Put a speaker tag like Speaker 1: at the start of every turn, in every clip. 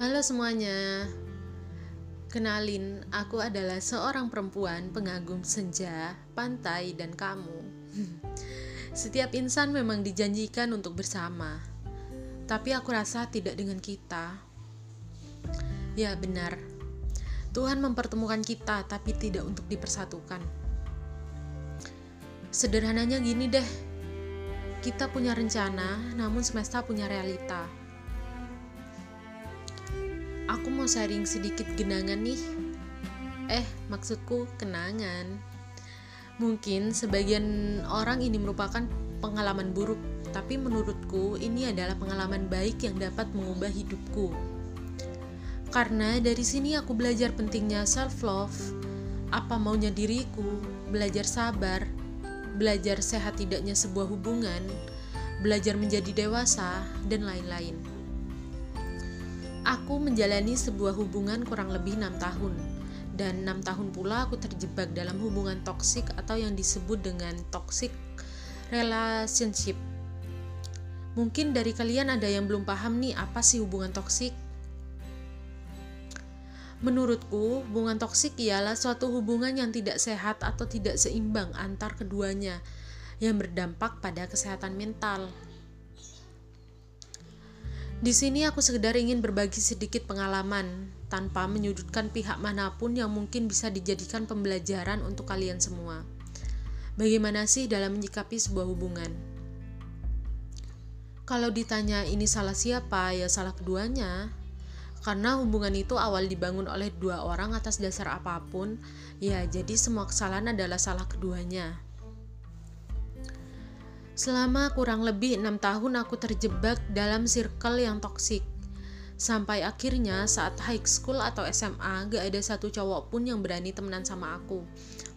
Speaker 1: Halo semuanya, kenalin aku adalah seorang perempuan pengagum senja, pantai, dan kamu. Setiap insan memang dijanjikan untuk bersama, tapi aku rasa tidak dengan kita. Ya benar, Tuhan mempertemukan kita tapi tidak untuk dipersatukan. Sederhananya gini deh, kita punya rencana namun semesta punya realita aku mau sharing sedikit genangan nih. Eh, maksudku kenangan. Mungkin sebagian orang ini merupakan pengalaman buruk, tapi menurutku ini adalah pengalaman baik yang dapat mengubah hidupku. Karena dari sini aku belajar pentingnya self love, apa maunya diriku, belajar sabar, belajar sehat tidaknya sebuah hubungan, belajar menjadi dewasa, dan lain-lain. Aku menjalani sebuah hubungan kurang lebih enam tahun, dan enam tahun pula aku terjebak dalam hubungan toksik atau yang disebut dengan toxic relationship. Mungkin dari kalian ada yang belum paham nih apa sih hubungan toksik? Menurutku, hubungan toksik ialah suatu hubungan yang tidak sehat atau tidak seimbang antar keduanya yang berdampak pada kesehatan mental. Di sini aku sekedar ingin berbagi sedikit pengalaman tanpa menyudutkan pihak mana pun yang mungkin bisa dijadikan pembelajaran untuk kalian semua. Bagaimana sih dalam menyikapi sebuah hubungan? Kalau ditanya ini salah siapa, ya salah keduanya. Karena hubungan itu awal dibangun oleh dua orang atas dasar apa pun, ya jadi semua kesalahan adalah salah keduanya. Selama kurang lebih enam tahun aku terjebak dalam circle yang toksik. Sampai akhirnya saat high school atau SMA gak ada satu cowok pun yang berani temenan sama aku.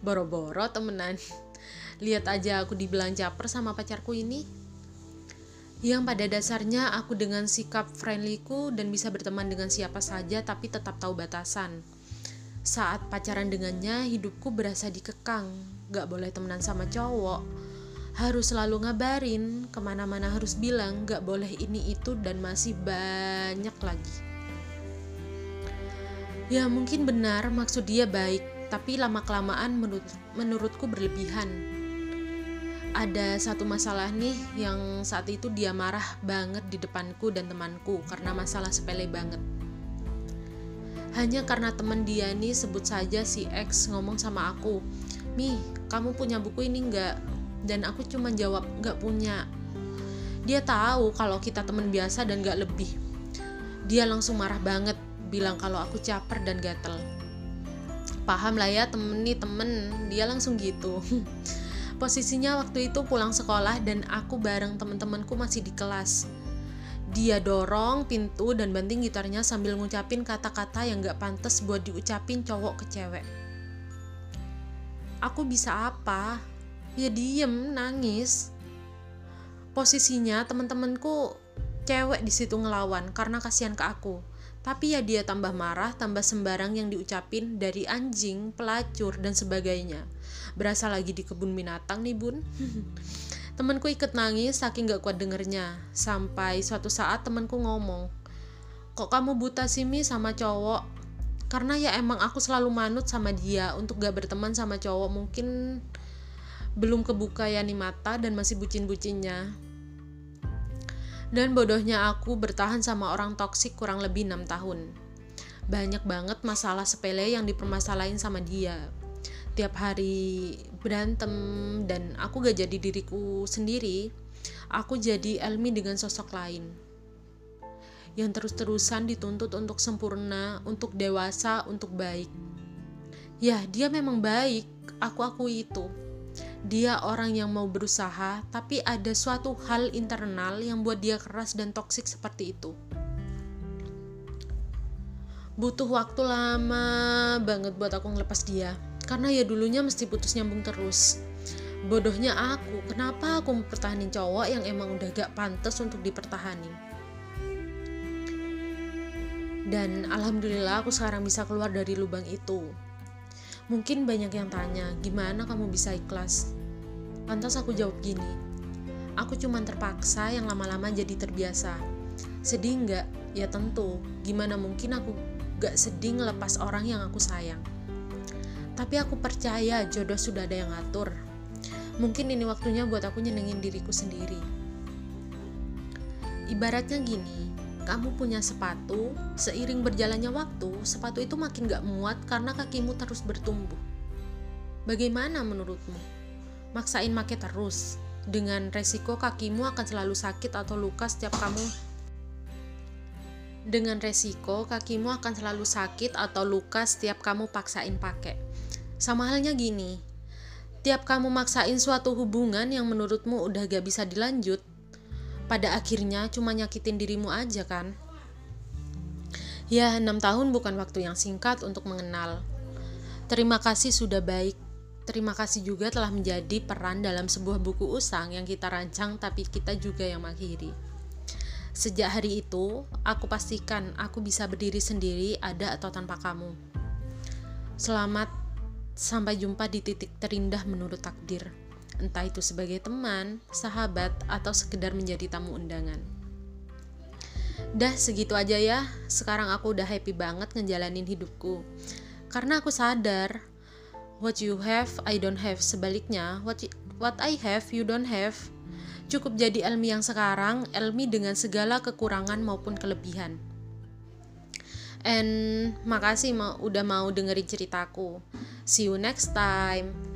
Speaker 1: Boro-boro temenan. Lihat aja aku dibilang caper sama pacarku ini. Yang pada dasarnya aku dengan sikap friendlyku dan bisa berteman dengan siapa saja tapi tetap tahu batasan. Saat pacaran dengannya hidupku berasa dikekang. Gak boleh temenan sama cowok harus selalu ngabarin ke mana-mana harus bilang gak boleh ini itu dan masih banyak lagi. Ya mungkin benar maksud dia baik tapi lama kelamaan menurut menurutku berlebihan. Ada satu masalah nih yang saat itu dia marah banget di depanku dan temanku karena masalah sepele banget. Hanya karena teman dia nih sebut saja si X ngomong sama aku Mi, kamu punya buku ini nggak? Dan aku cuma jawab nggak punya. Dia tahu kalau kita teman biasa dan gak lebih. Dia langsung marah banget bilang kalau aku caper dan gatel. Paham lah ya temen nih temen. Dia langsung gitu. Posisinya waktu itu pulang sekolah dan aku bareng temen-temenku masih di kelas. Dia dorong pintu dan banting gitarnya sambil ngucapin kata-kata yang gak pantas buat diucapin cowok ke cewek. Aku bisa apa ya diem nangis. Posisinya teman-temanku cewek di situ ngelawan karena kasihan ke aku. Tapi ya dia tambah marah tambah sembarang yang diucapin dari anjing pelacur dan sebagainya. Berasa lagi di kebun binatang nih bun. Temanku ikut nangis saking gak kuat dengernya. Sampai suatu saat temanku ngomong kok kamu buta sih mi sama cowok? Karena ya emang aku selalu manut sama dia. Untuk gak berteman sama cowok mungkin belum kebuka ya nih mata dan masih bucin-bucinnya. Dan bodohnya aku bertahan sama orang toksik kurang lebih 6 tahun. Banyak banget masalah sepele yang dipermasalahin sama dia. Tiap hari berantem dan aku gak jadi diriku sendiri. Aku jadi Elmi dengan sosok lain. Yang terus-terusan dituntut untuk sempurna, untuk dewasa, untuk baik. Ya, dia memang baik, aku akui itu dia orang yang mau berusaha, tapi ada suatu hal internal yang buat dia keras dan toksik seperti itu. Butuh waktu lama banget buat aku ngelepas dia, karena ya dulunya mesti putus nyambung terus. Bodohnya aku, kenapa aku mempertahankan cowok yang emang udah gak pantas untuk dipertahani? Dan alhamdulillah aku sekarang bisa keluar dari lubang itu Mungkin banyak yang tanya, gimana kamu bisa ikhlas? Lantas aku jawab gini, aku cuma terpaksa yang lama-lama jadi terbiasa. Sedih nggak? Ya tentu. Gimana mungkin aku gak sedih ngelepas orang yang aku sayang. Tapi aku percaya jodoh sudah ada yang ngatur. Mungkin ini waktunya buat aku nyenengin diriku sendiri. Ibaratnya gini, kamu punya sepatu, seiring berjalannya waktu, sepatu itu makin gak muat karena kakimu terus bertumbuh. Bagaimana menurutmu? Maksain make terus, dengan resiko kakimu akan selalu sakit atau luka setiap kamu dengan resiko kakimu akan selalu sakit atau luka setiap kamu paksain pakai. Sama halnya gini, tiap kamu maksain suatu hubungan yang menurutmu udah gak bisa dilanjut, pada akhirnya cuma nyakitin dirimu aja kan? Ya, enam tahun bukan waktu yang singkat untuk mengenal. Terima kasih sudah baik. Terima kasih juga telah menjadi peran dalam sebuah buku usang yang kita rancang tapi kita juga yang mengakhiri. Sejak hari itu, aku pastikan aku bisa berdiri sendiri ada atau tanpa kamu. Selamat Sampai jumpa di titik terindah menurut takdir. Entah itu sebagai teman, sahabat, atau sekedar menjadi tamu undangan. Dah segitu aja ya. Sekarang aku udah happy banget ngejalanin hidupku. Karena aku sadar what you have I don't have sebaliknya what what I have you don't have. Cukup jadi Elmi yang sekarang, Elmi dengan segala kekurangan maupun kelebihan. And makasih mau udah mau dengerin ceritaku. See you next time.